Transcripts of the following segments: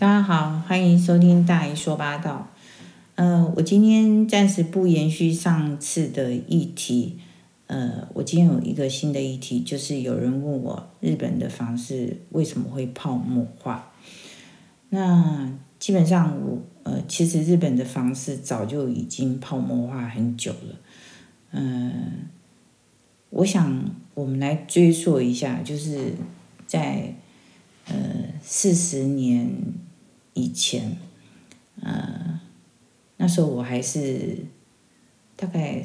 大家好，欢迎收听大姨说八道。呃，我今天暂时不延续上次的议题。呃，我今天有一个新的议题，就是有人问我日本的房市为什么会泡沫化。那基本上我呃，其实日本的房市早就已经泡沫化很久了。嗯、我想我们来追溯一下，就是在呃四十年。以前，呃，那时候我还是大概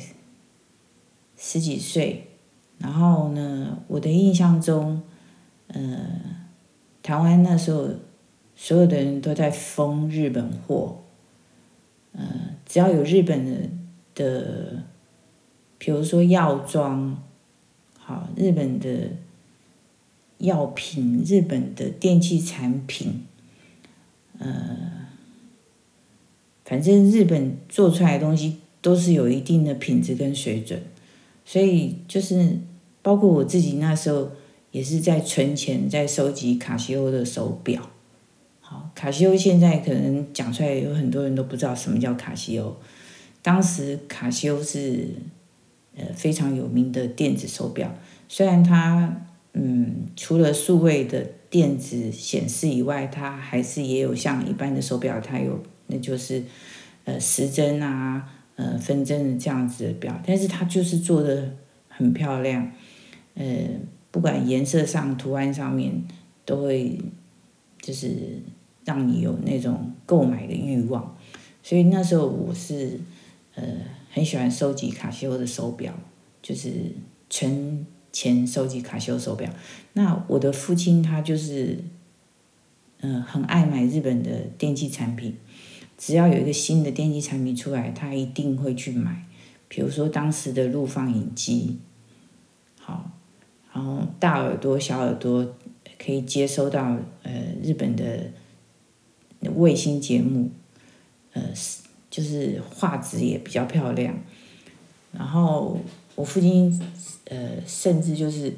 十几岁，然后呢，我的印象中，呃，台湾那时候所有的人都在封日本货，呃，只要有日本的，比如说药妆，好，日本的药品，日本的电器产品。呃，反正日本做出来的东西都是有一定的品质跟水准，所以就是包括我自己那时候也是在存钱，在收集卡西欧的手表。好，卡西欧现在可能讲出来有很多人都不知道什么叫卡西欧，当时卡西欧是呃非常有名的电子手表，虽然它嗯除了数位的。电子显示以外，它还是也有像一般的手表，它有那就是呃时针啊，呃分针这样子的表，但是它就是做的很漂亮，呃不管颜色上、图案上面都会就是让你有那种购买的欲望，所以那时候我是呃很喜欢收集卡西欧的手表，就是全。钱收集卡西欧手表，那我的父亲他就是，嗯、很爱买日本的电器产品，只要有一个新的电器产品出来，他一定会去买。比如说当时的录放影机，好，然后大耳朵、小耳朵可以接收到呃日本的卫星节目，呃，就是画质也比较漂亮，然后。我父亲，呃，甚至就是，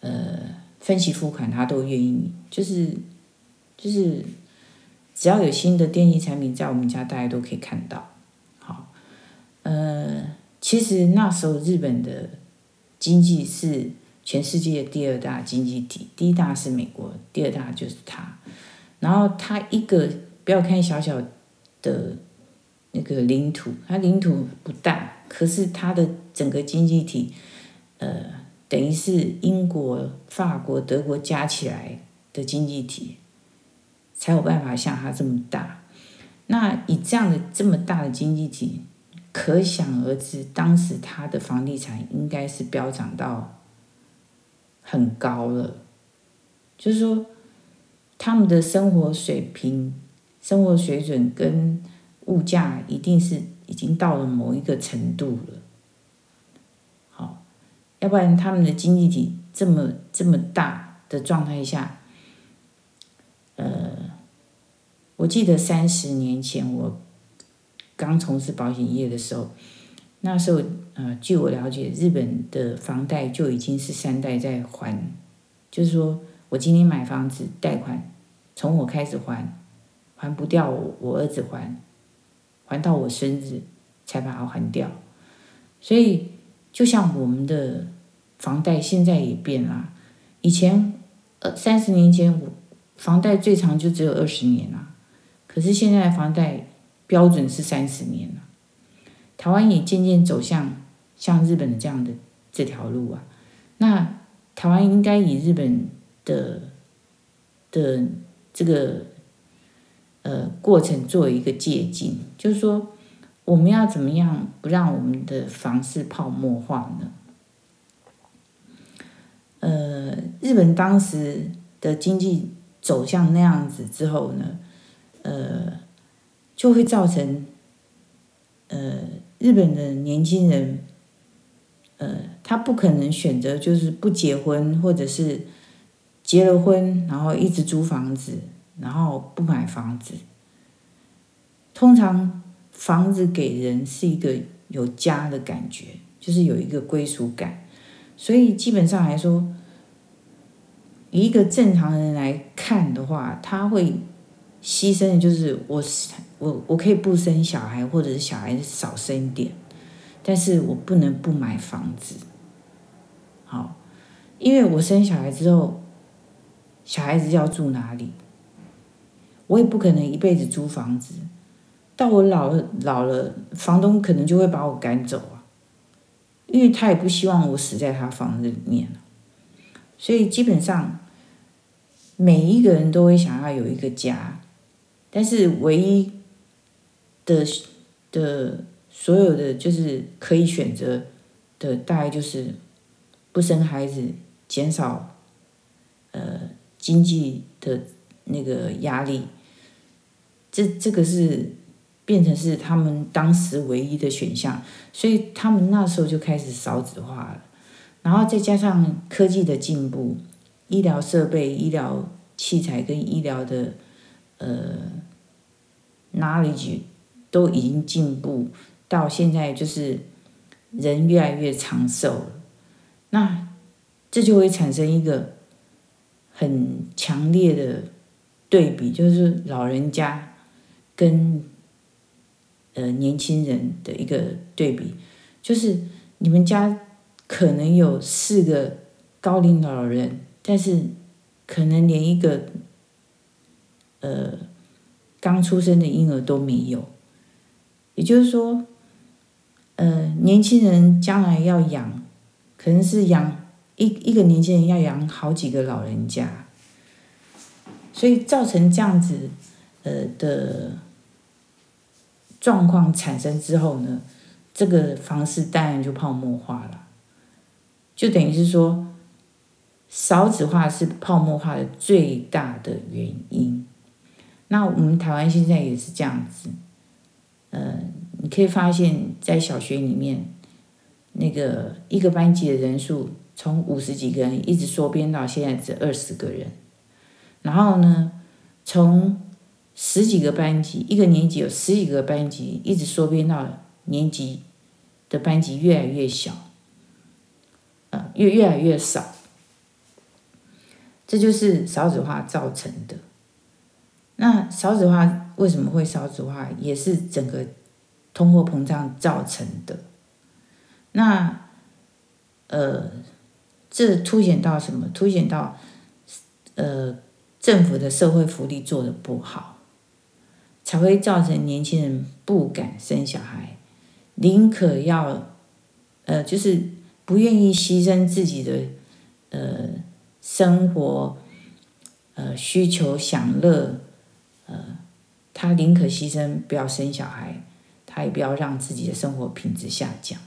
呃，分期付款他都愿意，就是，就是，只要有新的电器产品在我们家，大家都可以看到。好，呃，其实那时候日本的经济是全世界第二大经济体，第一大是美国，第二大就是它。然后它一个不要看小小的那个领土，它领土不大。可是它的整个经济体，呃，等于是英国、法国、德国加起来的经济体，才有办法像它这么大。那以这样的这么大的经济体，可想而知，当时它的房地产应该是飙涨到很高了。就是说，他们的生活水平、生活水准跟物价一定是。已经到了某一个程度了，好，要不然他们的经济体这么这么大的状态下，呃，我记得三十年前我刚从事保险业的时候，那时候呃，据我了解，日本的房贷就已经是三代在还，就是说我今天买房子贷款，从我开始还，还不掉我，我儿子还。还到我生日才把它还掉，所以就像我们的房贷现在也变了，以前呃三十年前我房贷最长就只有二十年了，可是现在房贷标准是三十年了，台湾也渐渐走向像日本的这样的这条路啊，那台湾应该以日本的的这个。呃，过程做一个借鉴，就是说，我们要怎么样不让我们的房市泡沫化呢？呃，日本当时的经济走向那样子之后呢，呃，就会造成，呃，日本的年轻人，呃，他不可能选择就是不结婚，或者是结了婚然后一直租房子。然后不买房子，通常房子给人是一个有家的感觉，就是有一个归属感，所以基本上来说，一个正常人来看的话，他会牺牲的就是我我我可以不生小孩，或者是小孩少生一点，但是我不能不买房子。好，因为我生小孩之后，小孩子要住哪里？我也不可能一辈子租房子，到我老了老了，房东可能就会把我赶走啊，因为他也不希望我死在他房子里面。所以基本上，每一个人都会想要有一个家，但是唯一的的所有的就是可以选择的，大概就是不生孩子，减少呃经济的那个压力。这这个是变成是他们当时唯一的选项，所以他们那时候就开始少子化了，然后再加上科技的进步，医疗设备、医疗器材跟医疗的呃 knowledge 都已经进步到现在，就是人越来越长寿了，那这就会产生一个很强烈的对比，就是老人家。跟呃年轻人的一个对比，就是你们家可能有四个高龄老人，但是可能连一个呃刚出生的婴儿都没有。也就是说，呃年轻人将来要养，可能是养一一个年轻人要养好几个老人家，所以造成这样子呃的。状况产生之后呢，这个房市当然就泡沫化了，就等于是说，少子化是泡沫化的最大的原因。那我们台湾现在也是这样子，呃，你可以发现，在小学里面，那个一个班级的人数从五十几个人一直缩编到现在只二十个人，然后呢，从十几个班级，一个年级有十几个班级，一直缩编到年级的班级越来越小，呃，越越来越少。这就是少子化造成的。那少子化为什么会少子化？也是整个通货膨胀造成的。那呃，这凸显到什么？凸显到呃，政府的社会福利做的不好。才会造成年轻人不敢生小孩，宁可要，呃，就是不愿意牺牲自己的，呃，生活，呃，需求享乐，呃，他宁可牺牲不要生小孩，他也不要让自己的生活品质下降。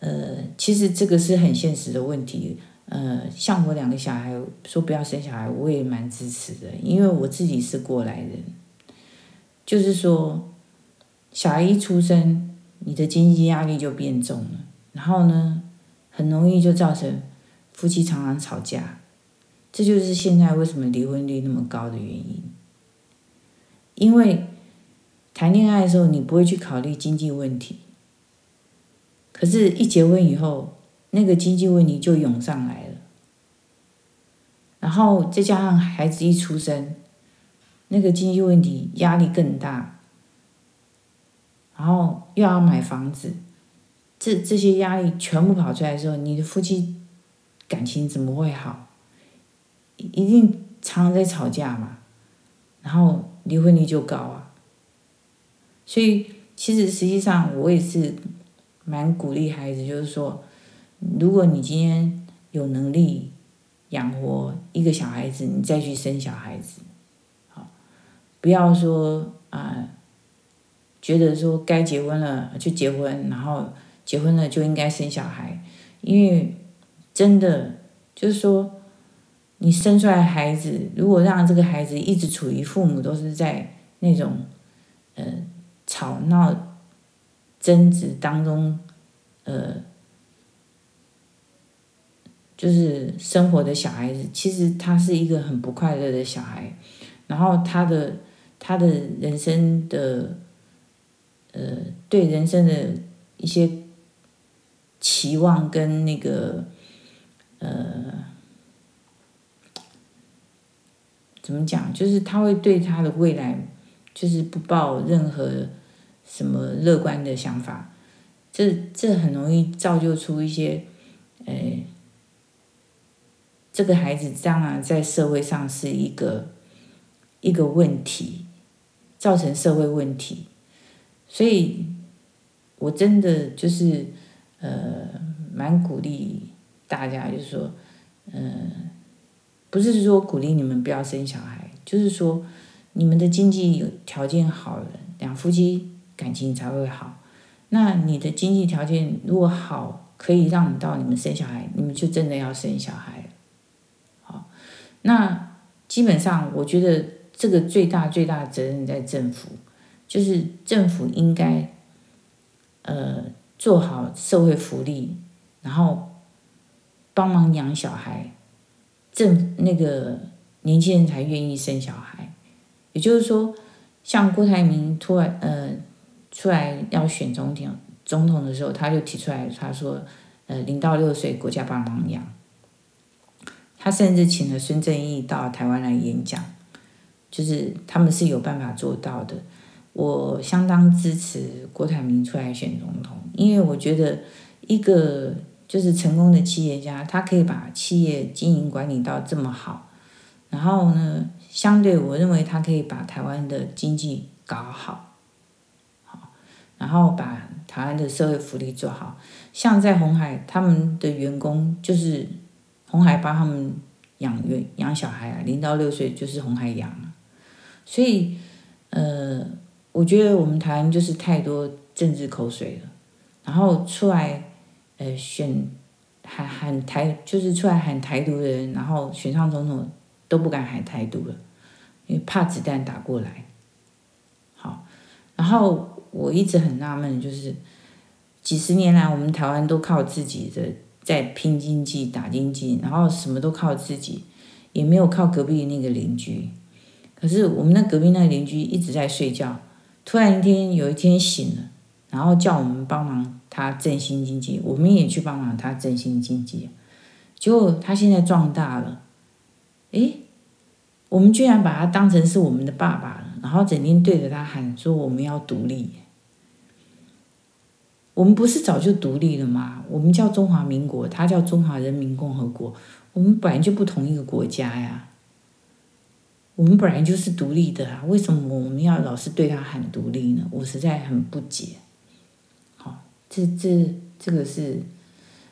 呃，其实这个是很现实的问题。呃，像我两个小孩说不要生小孩，我也蛮支持的，因为我自己是过来人。就是说，小孩一出生，你的经济压力就变重了，然后呢，很容易就造成夫妻常常吵架，这就是现在为什么离婚率那么高的原因。因为谈恋爱的时候你不会去考虑经济问题，可是，一结婚以后，那个经济问题就涌上来了，然后再加上孩子一出生。那个经济问题压力更大，然后又要买房子，这这些压力全部跑出来的时候，你的夫妻感情怎么会好？一定常常在吵架嘛，然后离婚率就高啊。所以其实实际上我也是蛮鼓励孩子，就是说，如果你今天有能力养活一个小孩子，你再去生小孩子。不要说啊，觉得说该结婚了就结婚，然后结婚了就应该生小孩，因为真的就是说，你生出来孩子，如果让这个孩子一直处于父母都是在那种呃吵闹争执当中，呃，就是生活的小孩子，其实他是一个很不快乐的小孩，然后他的。他的人生的，呃，对人生的一些期望跟那个，呃，怎么讲？就是他会对他的未来，就是不抱任何什么乐观的想法。这这很容易造就出一些，诶，这个孩子当然在社会上是一个一个问题，造成社会问题。所以，我真的就是呃，蛮鼓励大家，就是说，嗯、呃。不是说鼓励你们不要生小孩，就是说你们的经济条件好了，两夫妻感情才会好。那你的经济条件如果好，可以让你到你们生小孩，你们就真的要生小孩。好，那基本上我觉得这个最大最大的责任在政府，就是政府应该呃做好社会福利，然后帮忙养小孩。政那个年轻人才愿意生小孩，也就是说，像郭台铭突然呃出来要选总统总统的时候，他就提出来，他说呃零到六岁国家帮忙养，他甚至请了孙正义到台湾来演讲，就是他们是有办法做到的。我相当支持郭台铭出来选总统，因为我觉得一个。就是成功的企业家，他可以把企业经营管理到这么好，然后呢，相对我认为他可以把台湾的经济搞好，好，然后把台湾的社会福利做好。像在红海，他们的员工就是红海帮他们养员养小孩啊，零到六岁就是红海养，所以呃，我觉得我们台湾就是太多政治口水了，然后出来。呃，选喊喊台就是出来喊台独的人，然后选上总统都不敢喊台独了，因为怕子弹打过来。好，然后我一直很纳闷，就是几十年来我们台湾都靠自己的在拼经济、打经济，然后什么都靠自己，也没有靠隔壁那个邻居。可是我们那隔壁那个邻居一直在睡觉，突然一天有一天醒了，然后叫我们帮忙。他振兴经济，我们也去帮忙他振兴经济，结果他现在壮大了，诶，我们居然把他当成是我们的爸爸了，然后整天对着他喊说我们要独立。我们不是早就独立了吗？我们叫中华民国，他叫中华人民共和国，我们本来就不同一个国家呀，我们本来就是独立的啊，为什么我们要老是对他喊独立呢？我实在很不解。好这这这个是，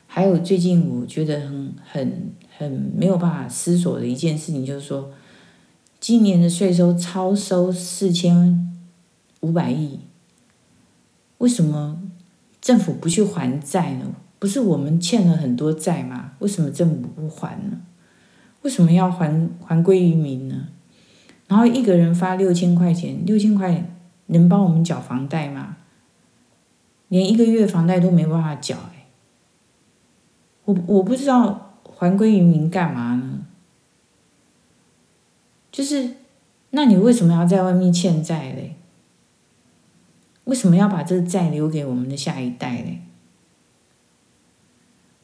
还有最近我觉得很很很没有办法思索的一件事情，就是说，今年的税收超收四千五百亿，为什么政府不去还债呢？不是我们欠了很多债吗？为什么政府不还呢？为什么要还还归于民呢？然后一个人发六千块钱，六千块能帮我们缴房贷吗？连一个月房贷都没办法缴哎，我我不知道还归于民干嘛呢？就是，那你为什么要在外面欠债嘞？为什么要把这个债留给我们的下一代嘞？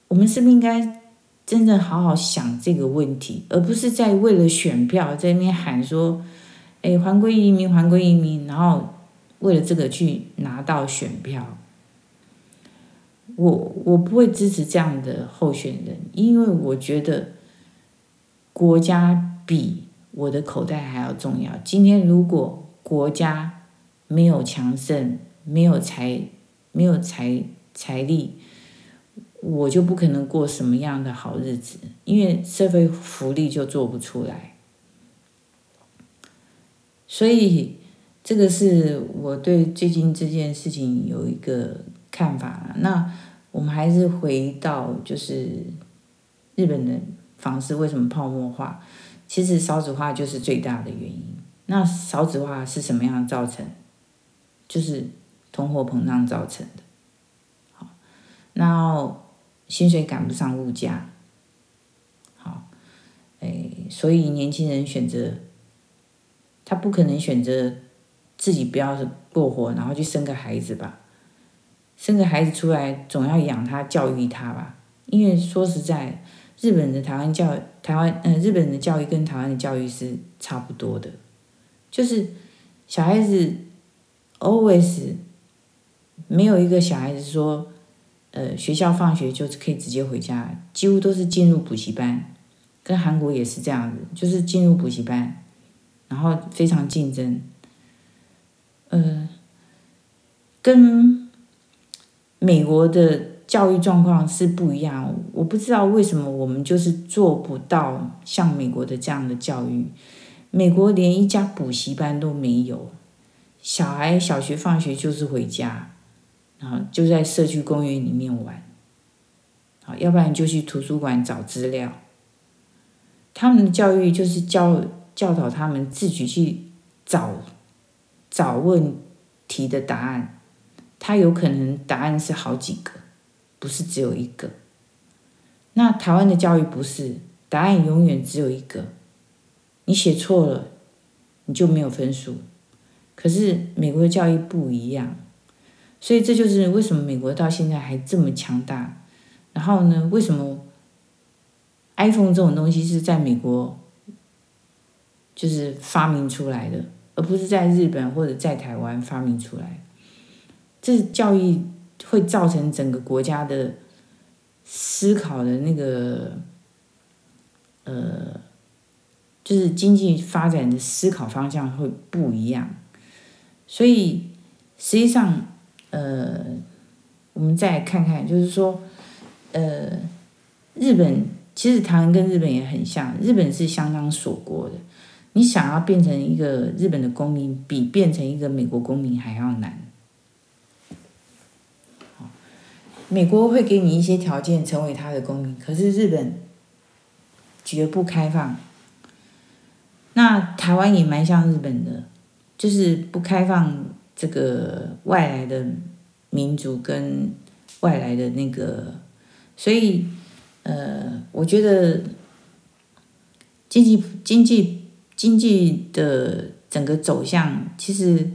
我们是不是应该真正好好想这个问题，而不是在为了选票在那边喊说，哎，还归移民，还归移民，然后为了这个去拿到选票。我我不会支持这样的候选人，因为我觉得国家比我的口袋还要重要。今天如果国家没有强盛，没有财，没有财财力，我就不可能过什么样的好日子，因为社会福利就做不出来。所以这个是我对最近这件事情有一个看法。那。我们还是回到，就是日本的房市为什么泡沫化？其实少子化就是最大的原因。那少子化是什么样造成？就是通货膨胀造成的。好，那薪水赶不上物价。好，哎，所以年轻人选择，他不可能选择自己不要过活，然后去生个孩子吧。生个孩子出来，总要养他、教育他吧。因为说实在，日本的台湾教台湾嗯、呃，日本的教育跟台湾的教育是差不多的，就是小孩子 always 没有一个小孩子说，呃，学校放学就是可以直接回家，几乎都是进入补习班，跟韩国也是这样子，就是进入补习班，然后非常竞争，呃，跟美国的。教育状况是不一样，我不知道为什么我们就是做不到像美国的这样的教育。美国连一家补习班都没有，小孩小学放学就是回家，然后就在社区公园里面玩，好，要不然就去图书馆找资料。他们的教育就是教教导他们自己去找找问题的答案，他有可能答案是好几个。不是只有一个，那台湾的教育不是，答案永远只有一个，你写错了，你就没有分数。可是美国的教育不一样，所以这就是为什么美国到现在还这么强大。然后呢，为什么 iPhone 这种东西是在美国就是发明出来的，而不是在日本或者在台湾发明出来？这教育。会造成整个国家的思考的那个，呃，就是经济发展的思考方向会不一样，所以实际上，呃，我们再看看，就是说，呃，日本其实台湾跟日本也很像，日本是相当锁国的，你想要变成一个日本的公民，比变成一个美国公民还要难。美国会给你一些条件成为他的公民，可是日本绝不开放。那台湾也蛮像日本的，就是不开放这个外来的民族跟外来的那个，所以呃，我觉得经济经济经济的整个走向其实。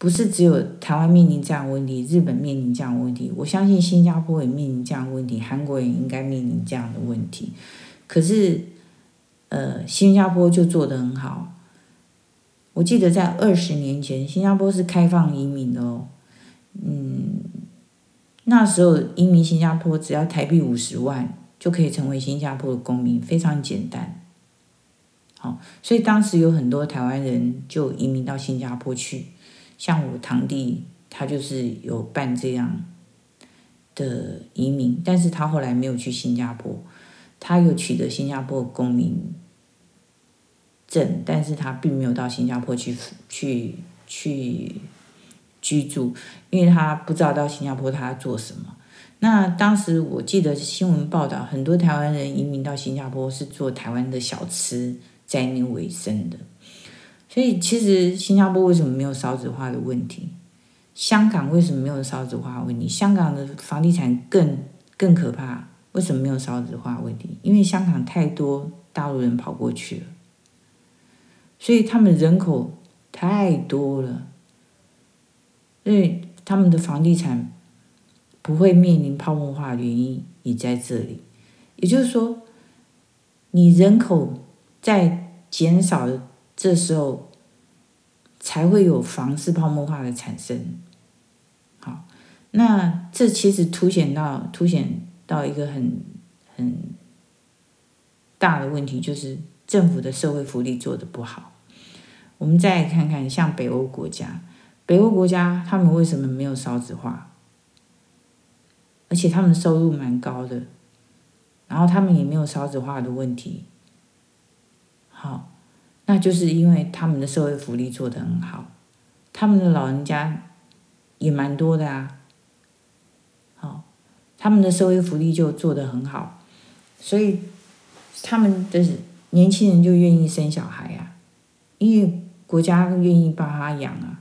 不是只有台湾面临这样问题，日本面临这样问题。我相信新加坡也面临这样问题，韩国也应该面临这样的问题。可是，呃，新加坡就做得很好。我记得在二十年前，新加坡是开放移民的哦。嗯，那时候移民新加坡只要台币五十万就可以成为新加坡的公民，非常简单。好，所以当时有很多台湾人就移民到新加坡去。像我堂弟，他就是有办这样的移民，但是他后来没有去新加坡，他有取得新加坡公民证，但是他并没有到新加坡去去去居住，因为他不知道到新加坡他做什么。那当时我记得新闻报道，很多台湾人移民到新加坡是做台湾的小吃，在那为生的。所以，其实新加坡为什么没有少子化的问题？香港为什么没有少子化问题？香港的房地产更更可怕，为什么没有少子化问题？因为香港太多大陆人跑过去了，所以他们人口太多了，所以他们的房地产不会面临泡沫化的原因也在这里。也就是说，你人口在减少的。这时候才会有房市泡沫化的产生。好，那这其实凸显到凸显到一个很很大的问题，就是政府的社会福利做的不好。我们再看看像北欧国家，北欧国家他们为什么没有少子化？而且他们收入蛮高的，然后他们也没有少子化的问题。好。那就是因为他们的社会福利做得很好，他们的老人家也蛮多的啊。好，他们的社会福利就做得很好，所以他们的年轻人就愿意生小孩啊，因为国家愿意帮他养啊，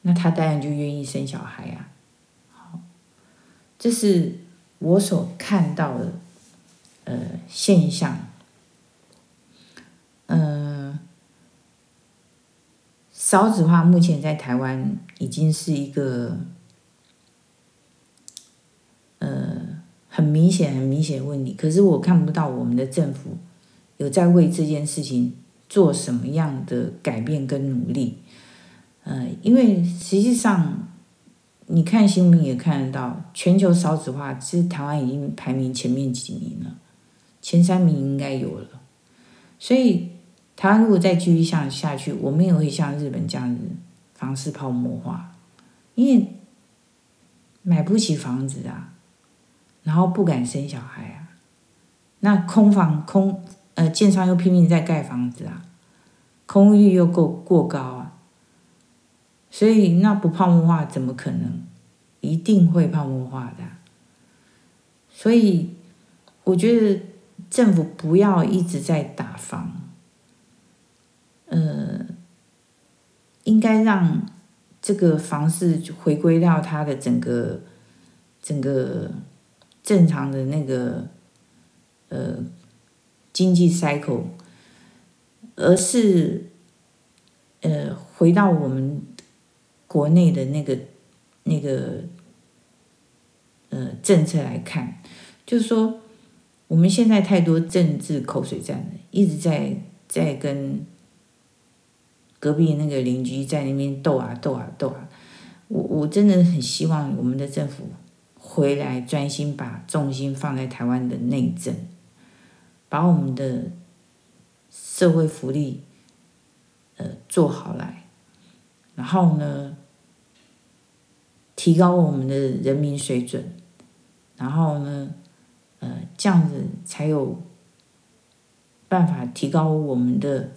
那他当然就愿意生小孩啊。好，这是我所看到的呃现象。嗯，少子化目前在台湾已经是一个呃很明显、很明显的问题。可是我看不到我们的政府有在为这件事情做什么样的改变跟努力。呃，因为实际上你看新闻也看得到，全球少子化，其实台湾已经排名前面几名了，前三名应该有了。所以台湾如果再继续下下去，我们也会像日本这样子，房市泡沫化，因为买不起房子啊，然后不敢生小孩啊，那空房空呃，建商又拼命在盖房子啊，空域又够过高啊，所以那不泡沫化怎么可能？一定会泡沫化的。所以我觉得政府不要一直在打房，呃。应该让这个房市回归到它的整个整个正常的那个呃经济 cycle，而是呃回到我们国内的那个那个呃政策来看，就是说我们现在太多政治口水战了，一直在在跟。隔壁那个邻居在那边斗啊斗啊斗啊，我我真的很希望我们的政府回来专心把重心放在台湾的内政，把我们的社会福利呃做好来，然后呢提高我们的人民水准，然后呢呃这样子才有办法提高我们的。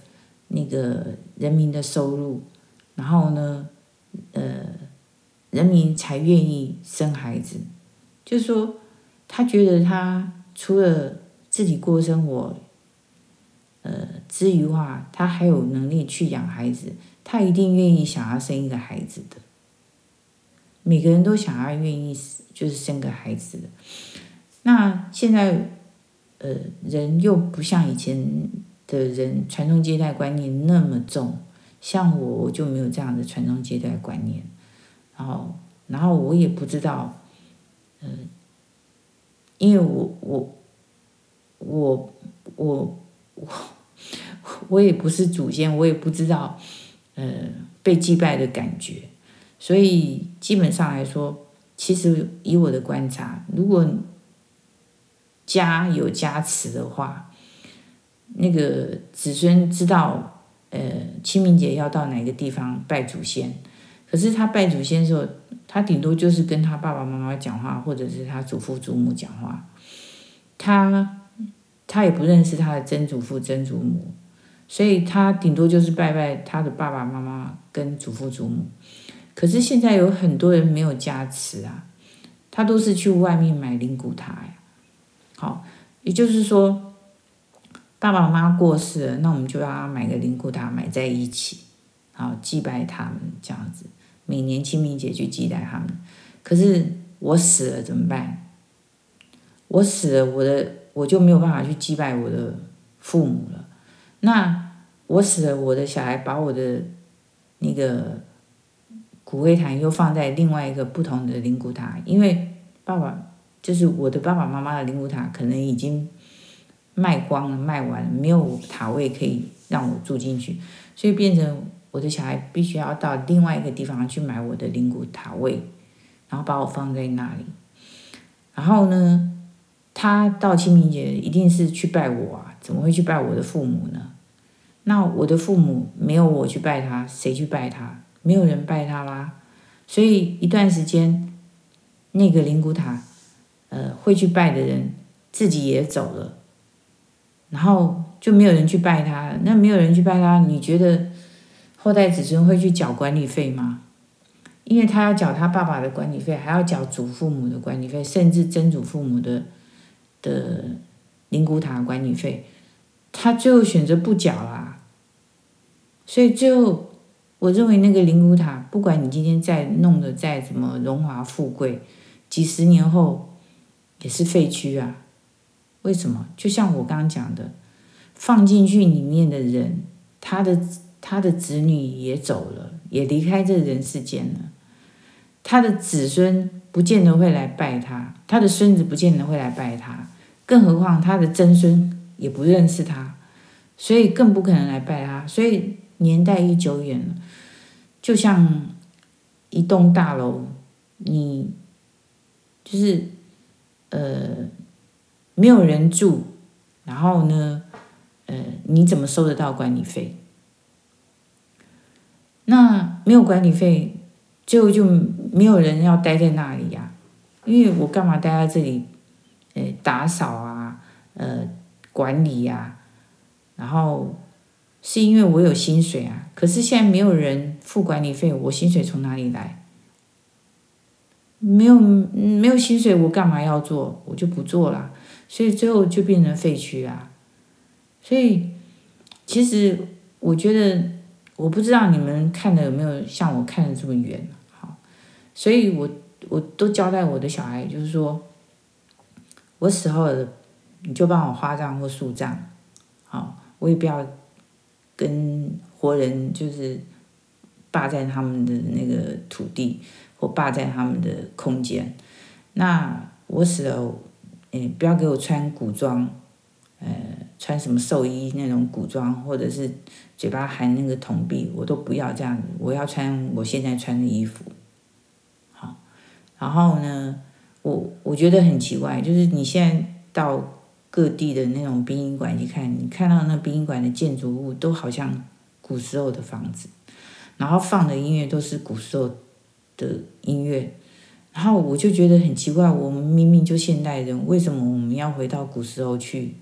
那个人民的收入，然后呢，呃，人民才愿意生孩子。就是说，他觉得他除了自己过生活，呃，之余话，他还有能力去养孩子，他一定愿意想要生一个孩子的。每个人都想要愿意，就是生个孩子的。那现在，呃，人又不像以前。的人传宗接代观念那么重，像我我就没有这样的传宗接代观念，然后然后我也不知道，嗯、因为我我我我我我也不是祖先，我也不知道，呃，被祭拜的感觉，所以基本上来说，其实以我的观察，如果家有加持的话。那个子孙知道，呃，清明节要到哪个地方拜祖先，可是他拜祖先的时候，他顶多就是跟他爸爸妈妈讲话，或者是他祖父祖母讲话，他他也不认识他的曾祖父曾祖母，所以他顶多就是拜拜他的爸爸妈妈跟祖父祖母。可是现在有很多人没有加持啊，他都是去外面买灵骨塔呀。好，也就是说。爸爸妈妈过世了，那我们就要买个灵骨塔，买在一起，好祭拜他们这样子。每年清明节去祭拜他们。可是我死了怎么办？我死了，我的我就没有办法去祭拜我的父母了。那我死了，我的小孩把我的那个骨灰坛又放在另外一个不同的灵骨塔，因为爸爸就是我的爸爸妈妈的灵骨塔，可能已经。卖光了，卖完了，没有塔位可以让我住进去，所以变成我的小孩必须要到另外一个地方去买我的灵骨塔位，然后把我放在那里。然后呢，他到清明节一定是去拜我啊，怎么会去拜我的父母呢？那我的父母没有我去拜他，谁去拜他？没有人拜他啦。所以一段时间，那个灵骨塔，呃，会去拜的人自己也走了。然后就没有人去拜他，那没有人去拜他，你觉得后代子孙会去缴管理费吗？因为他要缴他爸爸的管理费，还要缴祖父母的管理费，甚至曾祖父母的的灵骨塔管理费，他最后选择不缴啦。所以最后，我认为那个灵骨塔，不管你今天再弄得再怎么荣华富贵，几十年后也是废墟啊。为什么？就像我刚刚讲的，放进去里面的人，他的他的子女也走了，也离开这人世间了。他的子孙不见得会来拜他，他的孙子不见得会来拜他，更何况他的曾孙也不认识他，所以更不可能来拜他。所以年代一久远了，就像一栋大楼，你就是呃没有人住，然后呢，呃你怎么收得到管理费？那没有管理费。最后就没有人要待在那里呀、因为我干嘛待在这里？呃，打扫啊，呃，管理呀、啊，然后是因为我有薪水啊。可是现在没有人付管理费，我薪水从哪里来？没有没有薪水，我干嘛要做？我就不做了。所以最后就变成废墟啊。所以其实我觉得，我不知道你们看的有没有像我看的这么远。好所以我我都交代我的小孩，就是说，我死后，你就帮我花葬或树葬，好，我也不要跟活人就是霸占他们的那个土地或霸占他们的空间。那我死了，诶，不要给我穿古装，呃，穿什么寿衣那种古装，或者是嘴巴含那个铜币，我都不要这样子。我要穿我现在穿的衣服。好然后呢，我我觉得很奇怪，就是你现在到各地的那种殡仪馆去看，你看到那殡仪馆的建筑物都好像古时候的房子，然后放的音乐都是古时候的音乐，然后我就觉得很奇怪，我们明明就现代人，为什么我们要回到古时候去？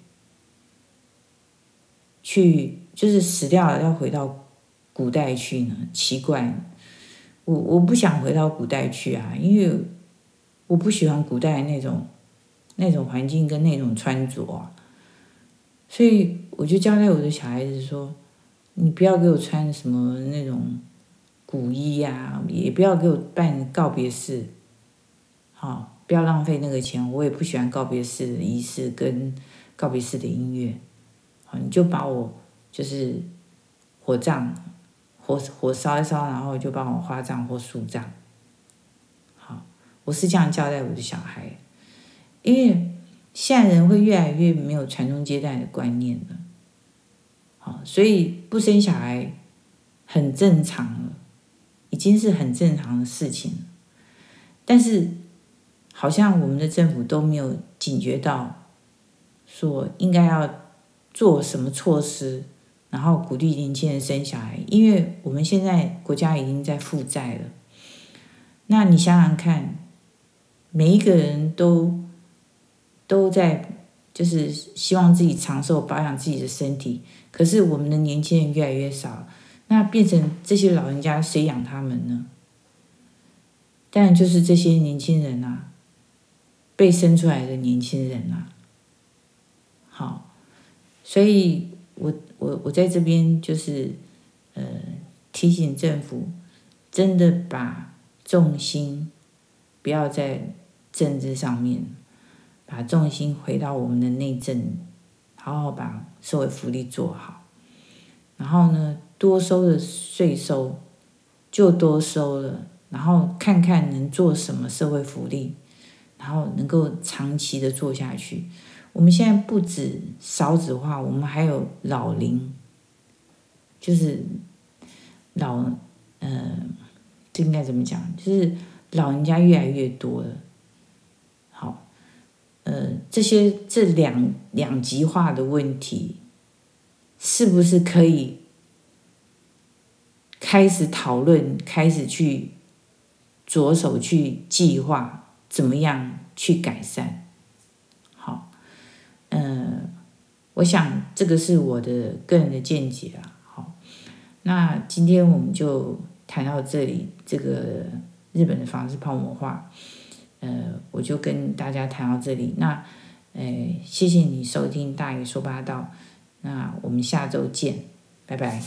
去就是死掉了要回到古代去呢？奇怪。我我不想回到古代去啊，因为我不喜欢古代那种那种环境跟那种穿着啊，所以我就交代我的小孩子说：“你不要给我穿什么那种古衣呀，也不要给我办告别式，好，不要浪费那个钱。我也不喜欢告别式的仪式跟告别式的音乐，好，你就把我就是火葬。”火火烧一烧，然后就帮我花葬或树葬。我是这样交代我的小孩，因为现在人会越来越没有传宗接代的观念了。好，所以不生小孩很正常了，已经是很正常的事情。但是好像我们的政府都没有警觉到，说应该要做什么措施。然后鼓励年轻人生小孩，因为我们现在国家已经在负债了。那你想想看，每一个人都都在就是希望自己长寿，保养自己的身体。可是我们的年轻人越来越少，那变成这些老人家谁养他们呢？当然就是这些年轻人啊，被生出来的年轻人啊。好，所以。我我我在这边就是，呃，提醒政府，真的把重心不要再政治上面，把重心回到我们的内政，好好把社会福利做好。然后呢，多收的税收就多收了，然后看看能做什么社会福利，然后能够长期的做下去。我们现在不止少子化，我们还有老龄，就是老，呃，这应该怎么讲？就是老人家越来越多了。呃，这些这两两极化的问题，是不是可以开始讨论，开始去着手去计划，怎么样去改善？好，嗯我想这个是我的个人的见解啊。好，那今天我们就谈到这里。这个日本的房子泡沫化，呃，我就跟大家谈到这里。那，呃，谢谢你收听大爷说八道。那我们下周见，拜拜。